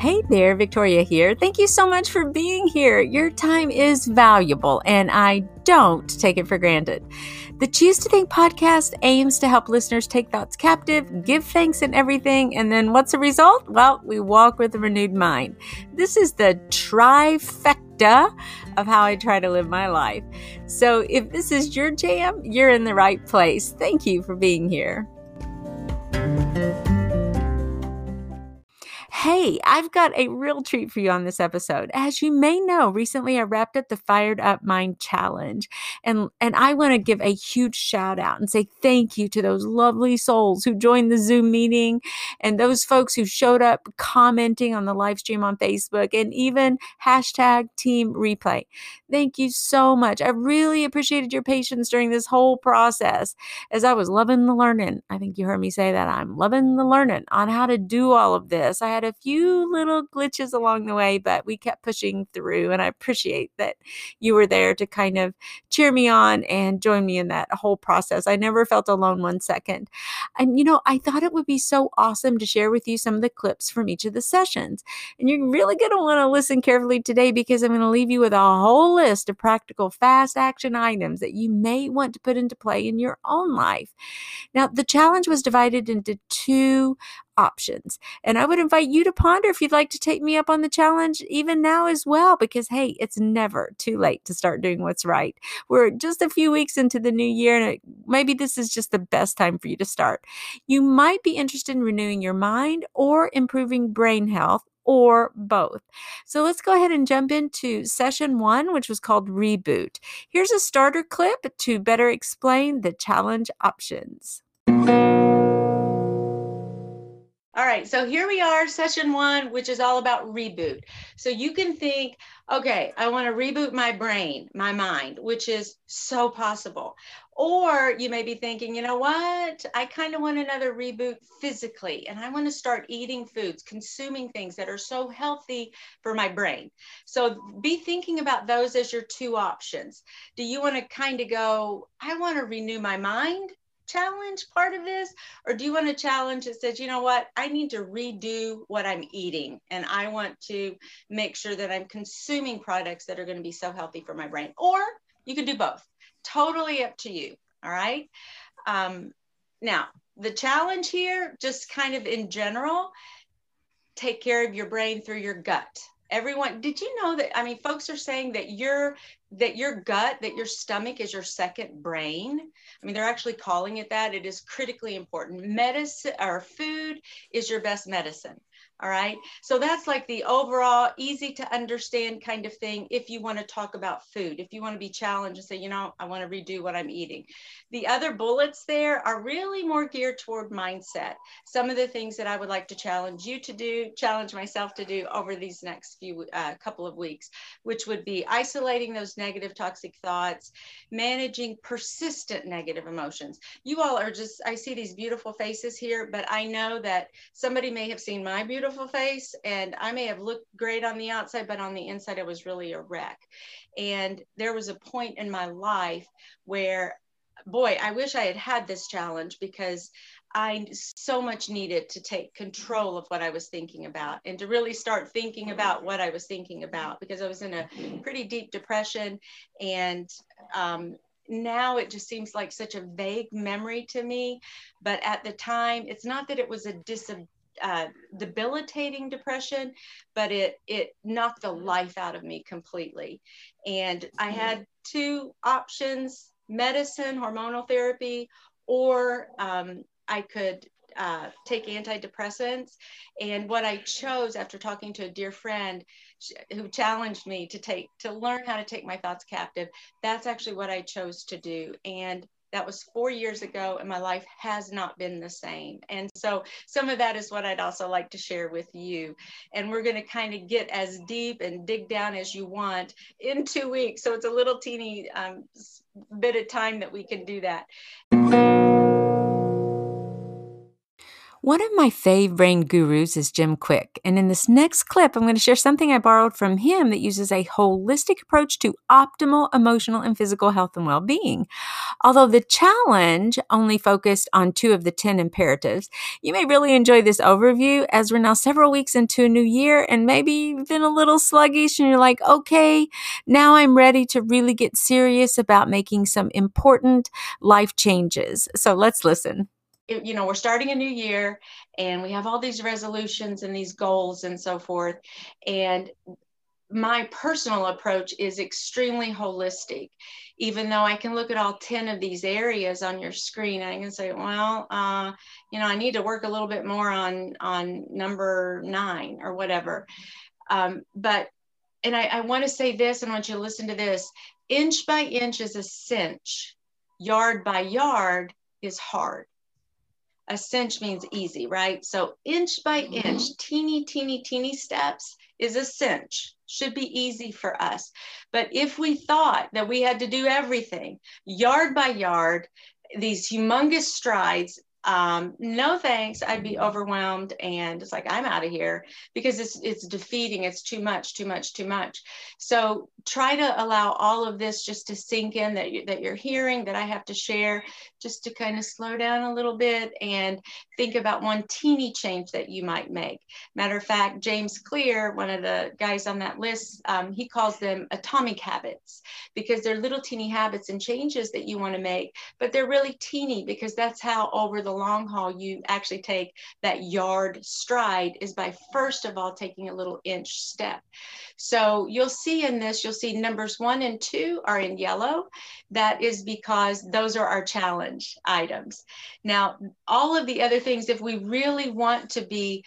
Hey there, Victoria here. Thank you so much for being here. Your time is valuable, and I don't take it for granted. The Choose to Think podcast aims to help listeners take thoughts captive, give thanks in everything, and then what's the result? Well, we walk with a renewed mind. This is the trifecta of how I try to live my life. So if this is your jam, you're in the right place. Thank you for being here. Hey, I've got a real treat for you on this episode. As you may know, recently I wrapped up the Fired Up Mind Challenge. And, and I want to give a huge shout out and say thank you to those lovely souls who joined the Zoom meeting and those folks who showed up commenting on the live stream on Facebook and even hashtag team replay. Thank you so much. I really appreciated your patience during this whole process as I was loving the learning. I think you heard me say that I'm loving the learning on how to do all of this. I had a a few little glitches along the way, but we kept pushing through. And I appreciate that you were there to kind of cheer me on and join me in that whole process. I never felt alone one second. And, you know, I thought it would be so awesome to share with you some of the clips from each of the sessions. And you're really going to want to listen carefully today because I'm going to leave you with a whole list of practical fast action items that you may want to put into play in your own life. Now, the challenge was divided into two options. And I would invite you to ponder if you'd like to take me up on the challenge even now as well, because hey, it's never too late to start doing what's right. We're just a few weeks into the new year, and maybe this is just the best time for you to start. You might be interested in renewing your mind or improving brain health or both. So let's go ahead and jump into session one, which was called Reboot. Here's a starter clip to better explain the challenge options. All right, so here we are, session one, which is all about reboot. So you can think, okay, I want to reboot my brain, my mind, which is so possible. Or you may be thinking, you know what? I kind of want another reboot physically, and I want to start eating foods, consuming things that are so healthy for my brain. So be thinking about those as your two options. Do you want to kind of go, I want to renew my mind? Challenge part of this? Or do you want a challenge that says, you know what, I need to redo what I'm eating and I want to make sure that I'm consuming products that are going to be so healthy for my brain? Or you can do both. Totally up to you. All right. Um, now, the challenge here, just kind of in general, take care of your brain through your gut everyone did you know that i mean folks are saying that your that your gut that your stomach is your second brain? I mean they're actually calling it that. It is critically important. Medicine or food is your best medicine all right. So that's like the overall easy to understand kind of thing if you want to talk about food, if you want to be challenged and say, you know, I want to redo what I'm eating. The other bullets there are really more geared toward mindset. Some of the things that I would like to challenge you to do, challenge myself to do over these next few uh, couple of weeks, which would be isolating those negative toxic thoughts, managing persistent negative emotions. You all are just, I see these beautiful faces here, but I know that somebody may have seen my beautiful beautiful face and I may have looked great on the outside, but on the inside, I was really a wreck. And there was a point in my life where, boy, I wish I had had this challenge because I so much needed to take control of what I was thinking about and to really start thinking about what I was thinking about because I was in a pretty deep depression and um, now it just seems like such a vague memory to me. But at the time, it's not that it was a disability uh, debilitating depression, but it it knocked the life out of me completely. And I mm-hmm. had two options: medicine, hormonal therapy, or um, I could uh, take antidepressants. And what I chose after talking to a dear friend who challenged me to take to learn how to take my thoughts captive, that's actually what I chose to do. And that was four years ago, and my life has not been the same. And so, some of that is what I'd also like to share with you. And we're going to kind of get as deep and dig down as you want in two weeks. So, it's a little teeny um, bit of time that we can do that. One of my fave brain gurus is Jim Kwik, and in this next clip, I'm going to share something I borrowed from him that uses a holistic approach to optimal emotional and physical health and well being. Although the challenge only focused on two of the 10 imperatives, you may really enjoy this overview as we're now several weeks into a new year and maybe you've been a little sluggish and you're like, okay, now I'm ready to really get serious about making some important life changes. So let's listen you know we're starting a new year and we have all these resolutions and these goals and so forth. And my personal approach is extremely holistic. Even though i can look at all 10 of these areas on your screen and i can say well uh, you know i need to work a little bit more on on number nine or whatever. Um, but and i, I want to say this and i want you to listen to this. Inch by inch is a cinch. Yard by yard is hard a cinch means easy, right? So inch by inch, mm-hmm. teeny, teeny, teeny steps is a cinch. Should be easy for us. But if we thought that we had to do everything yard by yard, these humongous strides, um, no thanks. I'd be overwhelmed and it's like i'm out of here because it's it's defeating. It's too much too much too much. So try to allow all of this just to sink in that, you, that you're hearing that i have to share just to kind of slow down a little bit and think about one teeny change that you might make. Matter of fact james clear one of the guys on that list um, he calls them atomic habits because they're little teeny habits and changes that you want to make but they're really teeny because that's how over the the long haul you actually take that yard stride is by first of all taking a little inch step. So you'll see in this, you'll see numbers one and two are in yellow. That is because those are our challenge items. Now, all of the other things, if we really want to be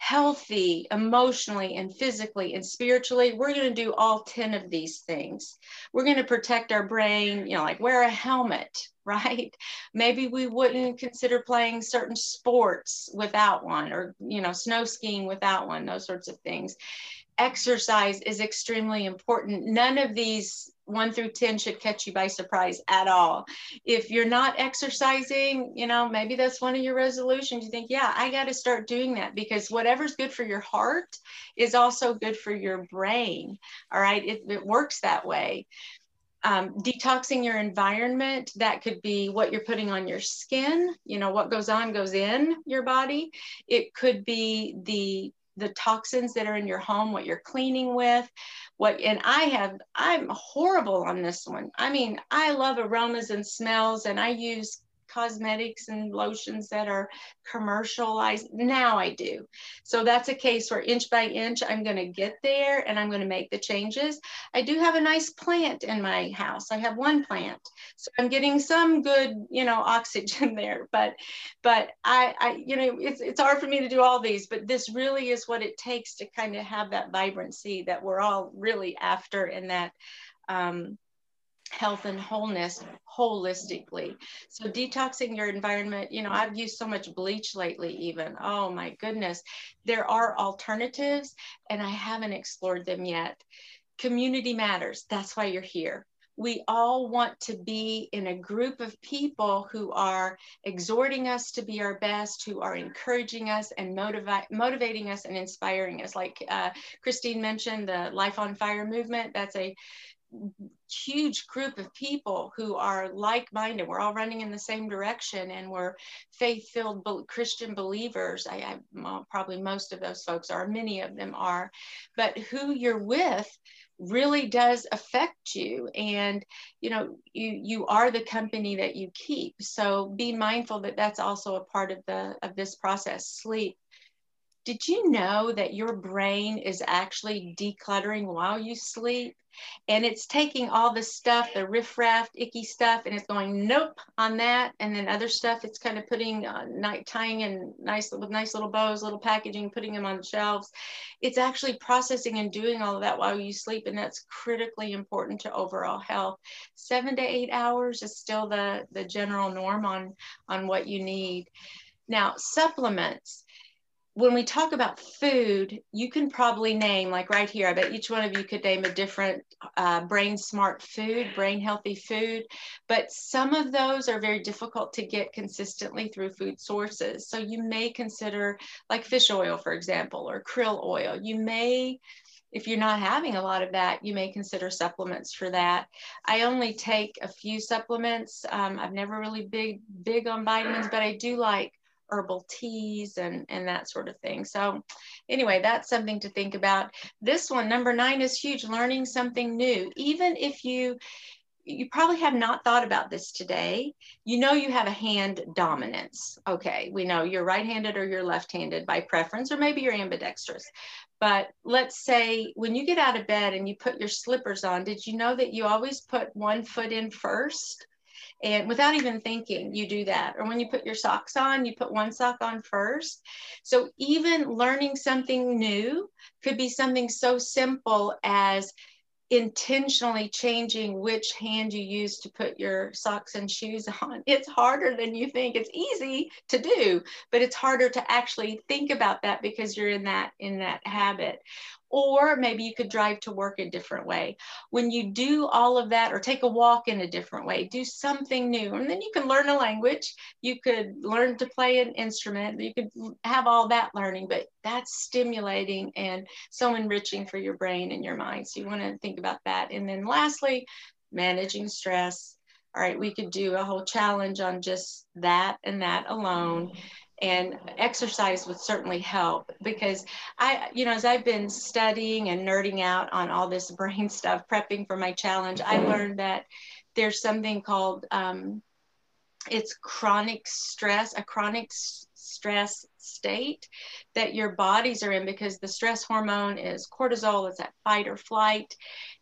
healthy emotionally and physically and spiritually, we're going to do all 10 of these things. We're going to protect our brain, you know, like wear a helmet, right? Maybe we wouldn't consider playing certain sports without one or, you know, snow skiing without one, those sorts of things. Exercise is extremely important. None of these one through 10 should catch you by surprise at all. If you're not exercising, you know, maybe that's one of your resolutions. You think, yeah, I got to start doing that because whatever's good for your heart is also good for your brain. All right. It, it works that way. Um, detoxing your environment that could be what you're putting on your skin you know what goes on goes in your body it could be the the toxins that are in your home, what you're cleaning with, what, and I have, I'm horrible on this one. I mean, I love aromas and smells, and I use cosmetics and lotions that are commercialized. Now I do. So that's a case where inch by inch, I'm going to get there and I'm going to make the changes. I do have a nice plant in my house. I have one plant. So I'm getting some good, you know, oxygen there. But, but I, I you know, it's, it's hard for me to do all these, but this really is what it takes to kind of have that vibrancy that we're all really after and that, um, health and wholeness holistically. So detoxing your environment, you know, I've used so much bleach lately even. Oh my goodness. There are alternatives and I haven't explored them yet. Community matters. That's why you're here. We all want to be in a group of people who are exhorting us to be our best, who are encouraging us and motivate, motivating us and inspiring us. Like uh, Christine mentioned, the Life on Fire movement. That's a huge group of people who are like-minded. We're all running in the same direction and we're faith-filled christian believers. I, I probably most of those folks are many of them are. But who you're with really does affect you. And you know you you are the company that you keep. So be mindful that that's also a part of the of this process. Sleep did you know that your brain is actually decluttering while you sleep? And it's taking all the stuff, the riffraff, icky stuff, and it's going nope on that, and then other stuff. It's kind of putting, uh, night tying in nice with nice little bows, little packaging, putting them on the shelves. It's actually processing and doing all of that while you sleep, and that's critically important to overall health. Seven to eight hours is still the the general norm on on what you need. Now supplements when we talk about food, you can probably name, like right here, I bet each one of you could name a different uh, brain smart food, brain healthy food. But some of those are very difficult to get consistently through food sources. So you may consider, like fish oil, for example, or krill oil. You may if you're not having a lot of that, you may consider supplements for that. I only take a few supplements. Um, I've never really big big on vitamins, but I do like herbal teas and and that sort of thing so anyway that's something to think about this one number nine is huge learning something new even if you you probably have not thought about this today. You know you have a hand dominance. Okay, we know you're right-handed or you're left-handed by preference, or maybe you're ambidextrous. But let's say when you get out of bed and you put your slippers on, did you know that you always put one foot in first? And without even thinking you do that or when you put your socks on you put one sock on first so even learning something new could be something so simple as intentionally changing which hand you use to put your socks and shoes on. It's harder than you think. It's easy to do, but it's harder to actually think about that because you're in that in that habit or maybe you could drive to work a different way. When you do all of that or take a walk in a different way, do something new. And then you can learn a language, you could learn to play an instrument, you could have all that learning, but that's stimulating and so enriching for your brain and your mind. So you want to think about that. And then lastly, managing stress. All right, we could do a whole challenge on just that and that alone mm-hmm. And exercise would certainly help because I, you know, as I've been studying and nerding out on all this brain stuff, prepping for my challenge, I learned that there's something called um, it's chronic stress, a chronic stress state that your bodies are in because the stress hormone is cortisol it's that fight or flight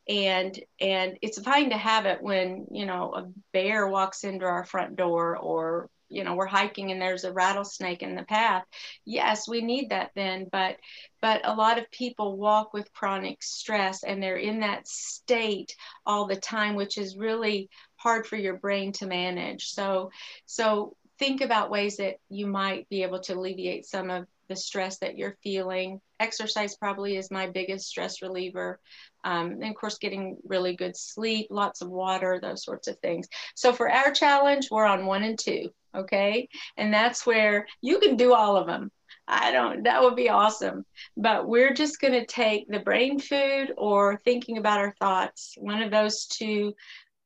and and it's fine to have it when you know a bear walks into our front door or you know we're hiking and there's a rattlesnake in the path yes we need that then but but a lot of people walk with chronic stress and they're in that state all the time which is really hard for your brain to manage so so think about ways that you might be able to alleviate some of the stress that you're feeling. Exercise probably is my biggest stress reliever. Um, and of course, getting really good sleep, lots of water, those sorts of things. So for our challenge, we're on one and two, okay? And that's where you can do all of them. I don't, that would be awesome. But we're just going to take the brain food or thinking about our thoughts, one of those two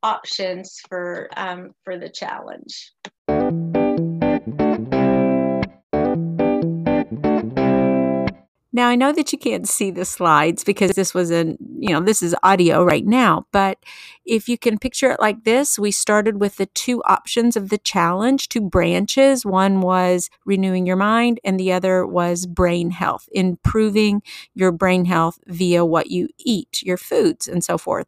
options for um, for the challenge. Now, I know that you can't see the slides because this was a, you know, this is audio right now, but if you can picture it like this, we started with the two options of the challenge, two branches. One was renewing your mind, and the other was brain health, improving your brain health via what you eat, your foods, and so forth.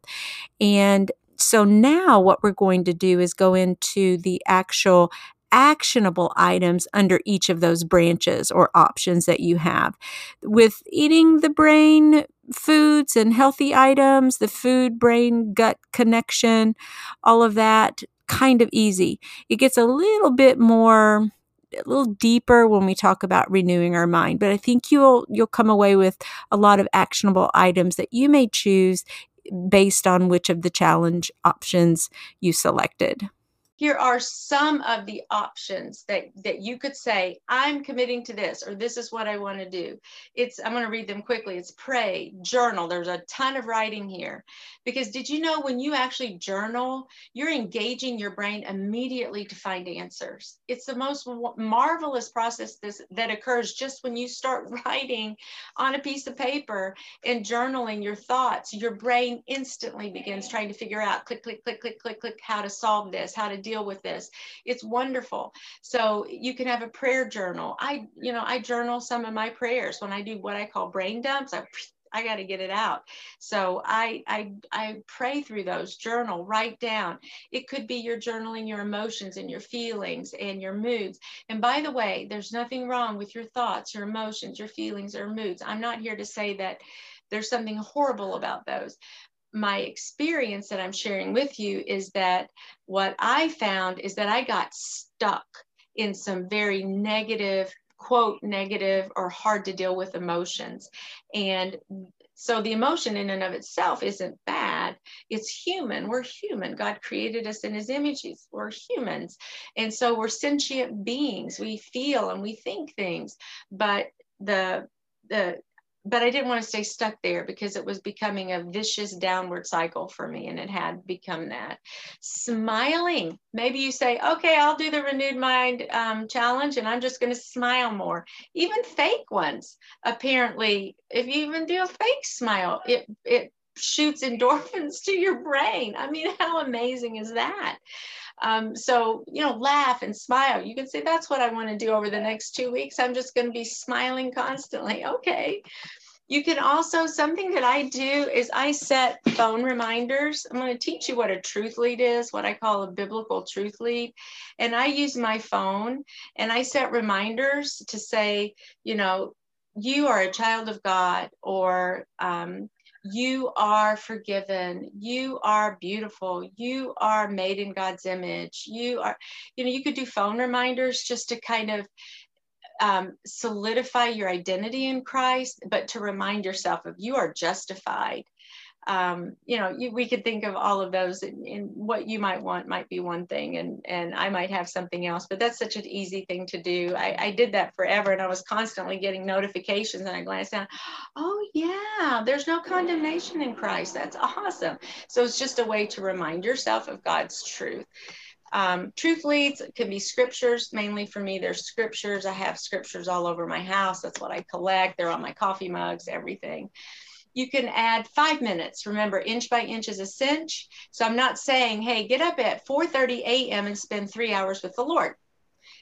And so now what we're going to do is go into the actual actionable items under each of those branches or options that you have. With eating the brain foods and healthy items, the food brain gut connection, all of that kind of easy. It gets a little bit more a little deeper when we talk about renewing our mind but i think you'll you'll come away with a lot of actionable items that you may choose based on which of the challenge options you selected here are some of the options that that you could say i'm committing to this or this is what i want to do. It's i'm going to read them quickly. It's pray journal. There's a ton of writing here. Because did you know when you actually journal you're engaging your brain immediately to find answers? It's the most marvelous process this, that occurs just when you start writing on a piece of paper and journaling your thoughts. Your brain instantly begins trying to figure out click click click click click click how to solve this how to deal with this. It's wonderful. So you can have a prayer journal. I, you know, I journal some of my prayers when I do what I call brain dumps. I I got to get it out. So I, I I pray through those, journal, write down. It could be you're journaling your emotions and your feelings and your moods. And by the way, there's nothing wrong with your thoughts, your emotions, your feelings, or moods. I'm not here to say that there's something horrible about those my experience that I'm sharing with you is that what I found is that I got stuck in some very negative quote negative or hard to deal with emotions. And so the emotion in and of itself isn't bad. It's human. We're human. God created us in his images we're humans. And so we're sentient beings. We feel and we think things. But the the but I didn't want to stay stuck there because it was becoming a vicious downward cycle for me, and it had become that. Smiling. Maybe you say, okay, I'll do the renewed mind um, challenge and I'm just going to smile more. Even fake ones. Apparently, if you even do a fake smile, it, it shoots endorphins to your brain. I mean, how amazing is that? Um, so, you know, laugh and smile. You can say, that's what I want to do over the next two weeks. I'm just going to be smiling constantly. Okay. You can also, something that I do is I set phone reminders. I'm going to teach you what a truth lead is, what I call a biblical truth lead. And I use my phone and I set reminders to say, you know, you are a child of God, or um, you are forgiven. You are beautiful. You are made in god's image. You are you know you could do phone reminders just to kind of um, solidify your identity in christ but to remind yourself of you are justified um, you know, you, we could think of all of those and, and, what you might want might be one thing and, and I might have something else, but that's such an easy thing to do. I, I did that forever and I was constantly getting notifications and I glanced down, oh yeah, there's no condemnation in Christ. That's awesome. So it's just a way to remind yourself of God's truth. Um, truth leads can be scriptures. Mainly for me, there's scriptures. I have scriptures all over my house. That's what I collect. They're on my coffee mugs, everything you can add five minutes. Remember, inch by inch is a cinch. So I'm not saying, hey, get up at 4:30 a.m. and spend three hours with the Lord.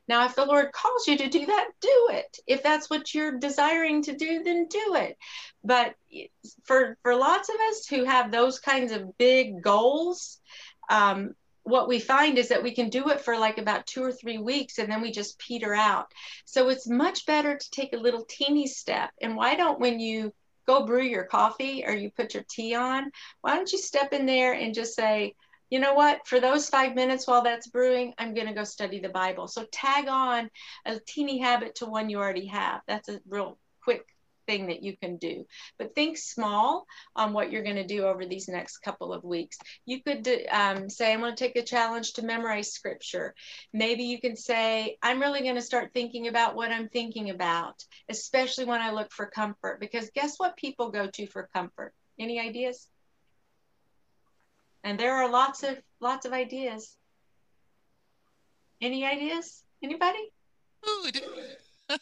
Now, if the Lord calls you to do that, do it. If that's what you're desiring to do, then do it. But for for lots of us who have those kinds of big goals, um, what we find is that we can do it for like about two or three weeks and then we just peter out. So it's much better to take a little teeny step. And why don't when you go brew your coffee or you put your tea on, why don't you step in there and just say, you know what, for those five minutes while that's brewing, I'm going to go study the Bible. So tag on a teeny habit to one you already have. That's a real quick thing that you can do. But think small on what you're going to do over these next couple of weeks. You could um, say, I'm going to take a challenge to memorize scripture. Maybe you can say, I'm really going to start thinking about what I'm thinking about, especially when I look for comfort. Because guess what people go to for comfort? Any ideas? And there are lots of lots of ideas. Any ideas? Anybody? Food.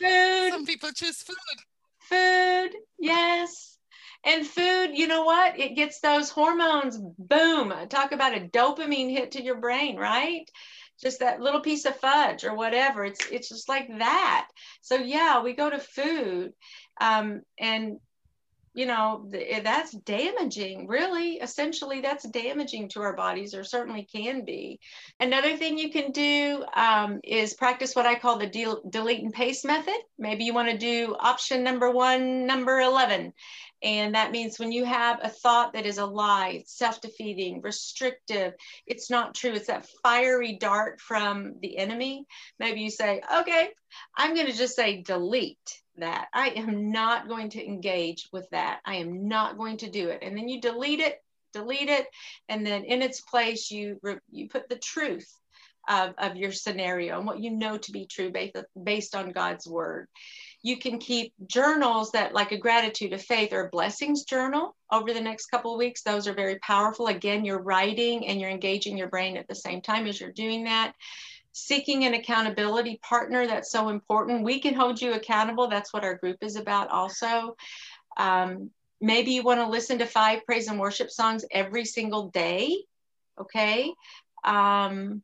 food. Some people choose food. Food, yes. And food, you know what? It gets those hormones, boom. Talk about a dopamine hit to your brain, right? Just that little piece of fudge or whatever. It's it's just like that. So yeah, we go to food. Um, and you know eh, that's damaging really. Essentially that's damaging to our bodies or certainly can be. Another thing you can do um, is practice what i call the de- delete and paste method. Maybe you want to do option number one number 11 and that means when you have a thought that is a lie, self defeating, restrictive, it's not true, it's that fiery dart from the enemy. Maybe you say, okay, I'm going to just say delete that. I am not going to engage with that. I am not going to do it. And then you delete it, delete it, and then in its place you you put the truth of, of your scenario and what you know to be true based, based on God's word. You can keep journals that like a gratitude of faith or a blessings journal over the next couple of weeks. Those are very powerful. Again, you're writing and you're engaging your brain at the same time as you're doing that seeking an accountability partner that's so important. We can hold you accountable. That's what our group is about also. Um, maybe you want to listen to five praise and worship songs every single day okay? Um,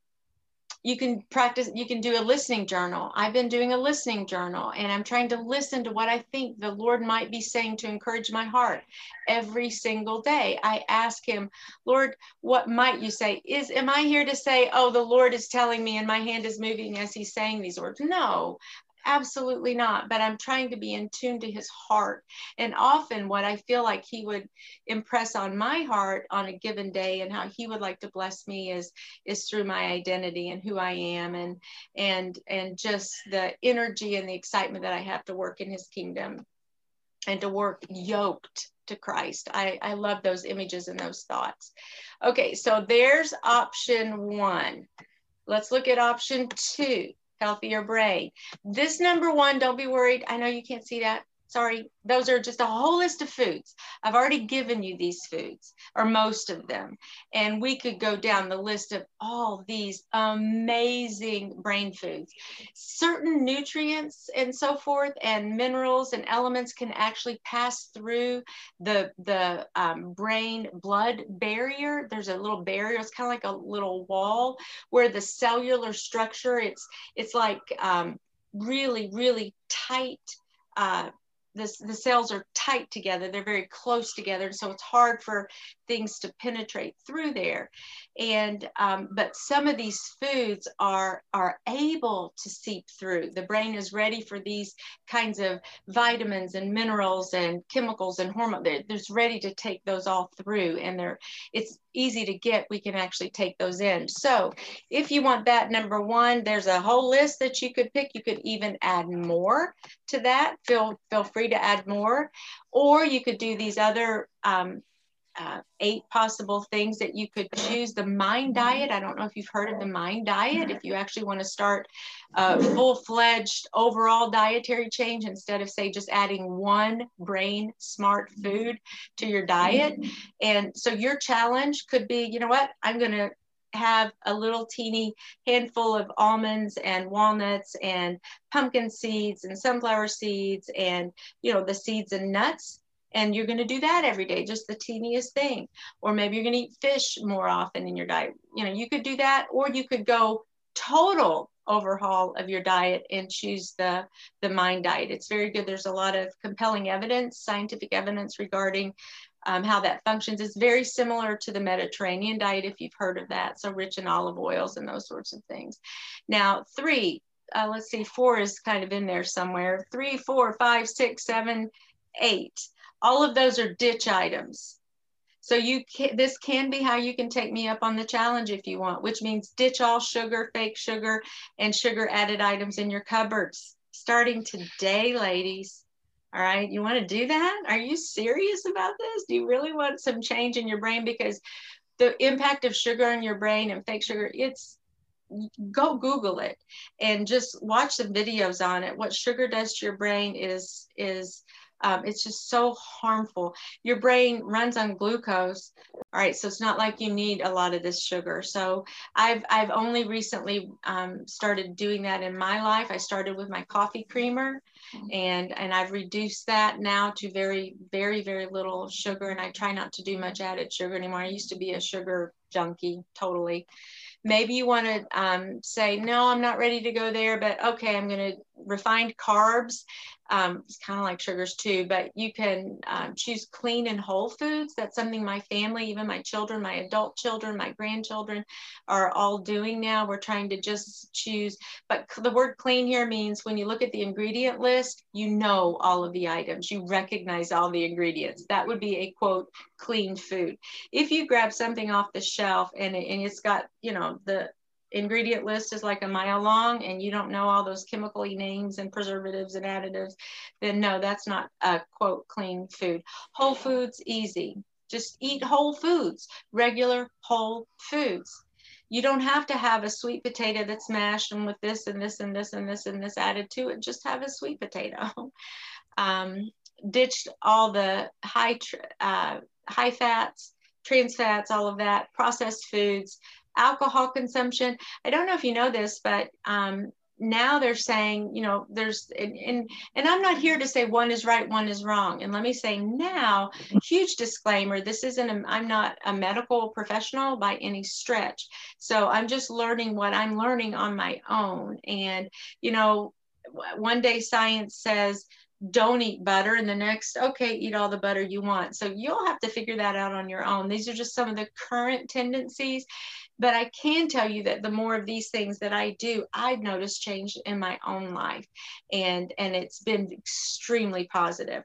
you can practice you can do a listening journal. I've been doing a listening journal and i'm trying to listen to what i think the lord might be saying to encourage my heart every single day. I ask him lord what might you say? Is am i here to say oh the lord is telling me and my hand is moving as he's saying these words? No Absolutely not. But I'm trying to be in tune to his heart. And often, what I feel like he would impress on my heart on a given day and how he would like to bless me is is through my identity and who I am and and and just the energy and the excitement that I have to work in his kingdom and to work yoked to Christ. I, I love those images and those thoughts. Okay, so there's option one. Let's look at option two healthier brain. This number one, don't be worried. I know you can't see that sorry, those are just a whole list of foods. I've already given you these foods, or most of them. And we could go down the list of all these amazing brain foods. Certain nutrients and so forth, and minerals and elements can actually pass through the, the um, brain blood barrier. There's a little barrier, it's kind of like a little wall where the cellular structure, it's, it's like um, really, really tight. Uh, the, the cells are tight together. They're very close together. And so it's hard for things to penetrate through there. And um, but some of these foods are are able to seep through. The brain is ready for these kinds of vitamins and minerals and chemicals and hormones they're ready to take those all through. And they're it's easy to get we can actually take those in. So if you want that number one there's a whole list that you could pick. You could even add more to that. Feel feel free to add more. Or you could do these other um, uh, eight possible things that you could choose. The mind mm-hmm. diet, I don't know if you've heard of the mind diet. Mm-hmm. If you actually want to start a full fledged overall dietary change instead of, say, just adding one brain smart food to your diet. Mm-hmm. And so your challenge could be, you know what, I'm going to have a little teeny handful of almonds and walnuts and pumpkin seeds and sunflower seeds and you know the seeds and nuts and you're going to do that every day just the teeniest thing. Or maybe you're going to eat fish more often in your diet. You know you could do that or you could go total overhaul of your diet and choose the the mind diet. It's very good. There's a lot of compelling evidence scientific evidence regarding um, how that functions. Is very similar to the mediterranean diet if you've heard of that. So rich in olive oils and those sorts of things. Now three uh, let's see four is kind of in there somewhere. Three four five six seven eight all of those are ditch items. So you can, this can be how you can take me up on the challenge if you want, which means ditch all sugar, fake sugar, and sugar added items in your cupboards starting today, ladies. All right, you want to do that? Are you serious about this? Do you really want some change in your brain? Because the impact of sugar in your brain and fake sugar, it's go Google it and just watch some videos on it. What sugar does to your brain is is um, it's just so harmful. Your brain runs on glucose. All right, so it's not like you need a lot of this sugar. So I've I've only recently um, started doing that in my life. I started with my coffee creamer, and and I've reduced that now to very very very little sugar, and I try not to do much added sugar anymore. I used to be a sugar junkie totally maybe you want to um, say no i'm not ready to go there but okay i'm going to refined carbs um, it's kind of like sugars too, but you can um, choose clean and whole foods. That's something my family, even my children, my adult children, my grandchildren are all doing now. We're trying to just choose, but the word clean here means when you look at the ingredient list, you know all of the items, you recognize all the ingredients. That would be a quote, clean food. If you grab something off the shelf and, and it's got, you know, the ingredient list is like a mile long and you don't know all those chemically names and preservatives and additives, then no, that's not a quote clean food. Whole foods, easy. Just eat whole foods, regular whole foods. You don't have to have a sweet potato that's mashed and with this and this and this and this and this added to it. Just have a sweet potato. um, ditch all the high uh, high fats, trans fats, all of that, processed foods, alcohol consumption. I don't know if you know this, but um, now they're saying, you know, there's, and, and, and I'm not here to say one is right, one is wrong. And let me say now, huge disclaimer, this isn't, a, I'm not a medical professional by any stretch. So I'm just learning what I'm learning on my own. And, you know, one day science says, don't eat butter and the next okay eat all the butter you want so you'll have to figure that out on your own these are just some of the current tendencies But I can tell you that the more of these things that I do, I've noticed change in my own life, and and it's been extremely positive.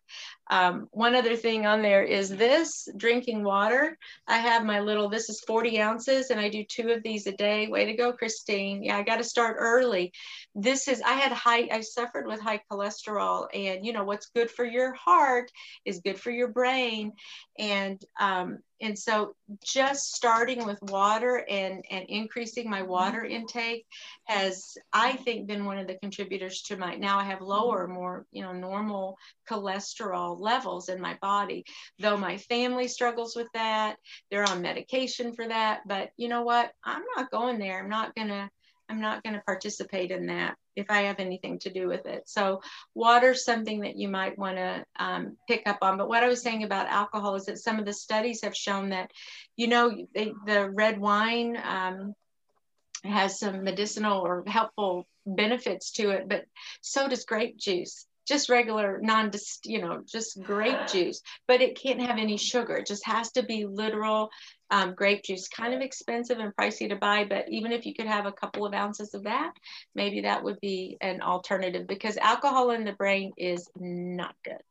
Um, one other thing on there is this drinking water. I have my little, this is 40 ounces, and I do two of these a day. Way to go, Christine. Yeah, I got to start early. This is, I had high, I suffered with high cholesterol, and you know, what's good for your heart is good for your brain. And um, and so just starting with water and and increasing my water intake has i think been one of the contributors to my now i have lower more you know normal cholesterol levels in my body. Though my family struggles with that they're on medication for that. But you know what? I'm not going there. I'm not going to i'm not going to participate in that if I have anything to do with it. So water's something that you might want to um, pick up on. But what I was saying about alcohol is that some of the studies have shown that, you know, they, the red wine um, has some medicinal or helpful benefits to it, but so does grape juice just regular non you know just grape juice but it can't have any sugar. It just has to be literal um, grape juice. Kind of expensive and pricey to buy but even if you could have a couple of ounces of that maybe that would be an alternative because alcohol in the brain is not good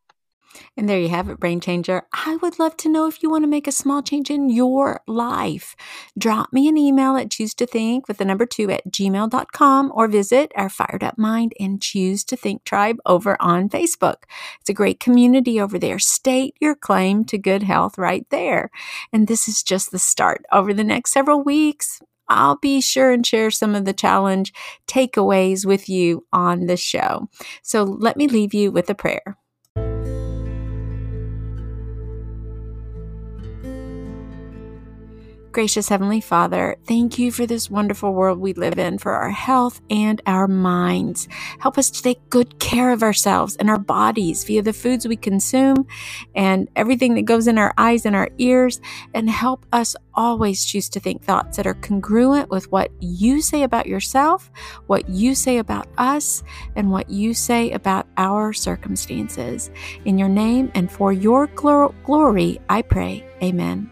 and there you have it, Brain Changer. I would love to know if you want to make a small change in your life. Drop me an email at choose to think with the number two at gmail.com or visit our Fired Up Mind and Choose to Think tribe over on Facebook. It's a great community over there. State your claim to good health right there. And this is just the start. Over the next several weeks, I'll be sure and share some of the challenge takeaways with you on the show. So let me leave you with a prayer. Gracious Heavenly Father, thank you for this wonderful world we live in, for our health and our minds. Help us to take good care of ourselves and our bodies via the foods we consume and everything that goes in our eyes and our ears, and help us always choose to think thoughts that are congruent with what you say about yourself, what you say about us, and what you say about our circumstances. In your name and for your glory, I pray. Amen.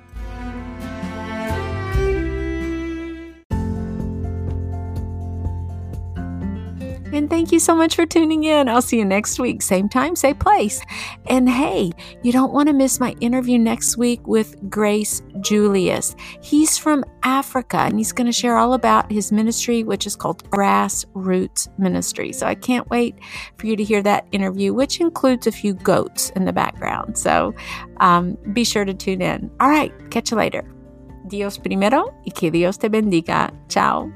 And thank you so much for tuning in. I'll see you next week, same time, same place. And hey, you don't want to miss my interview next week with Grace Julius. He's from Africa and he's going to share all about his ministry, which is called Grassroots Ministry. So I can't wait for you to hear that interview, which includes a few goats in the background. So um, be sure to tune in. All right, catch you later. Dios primero y que Dios te bendiga. Ciao.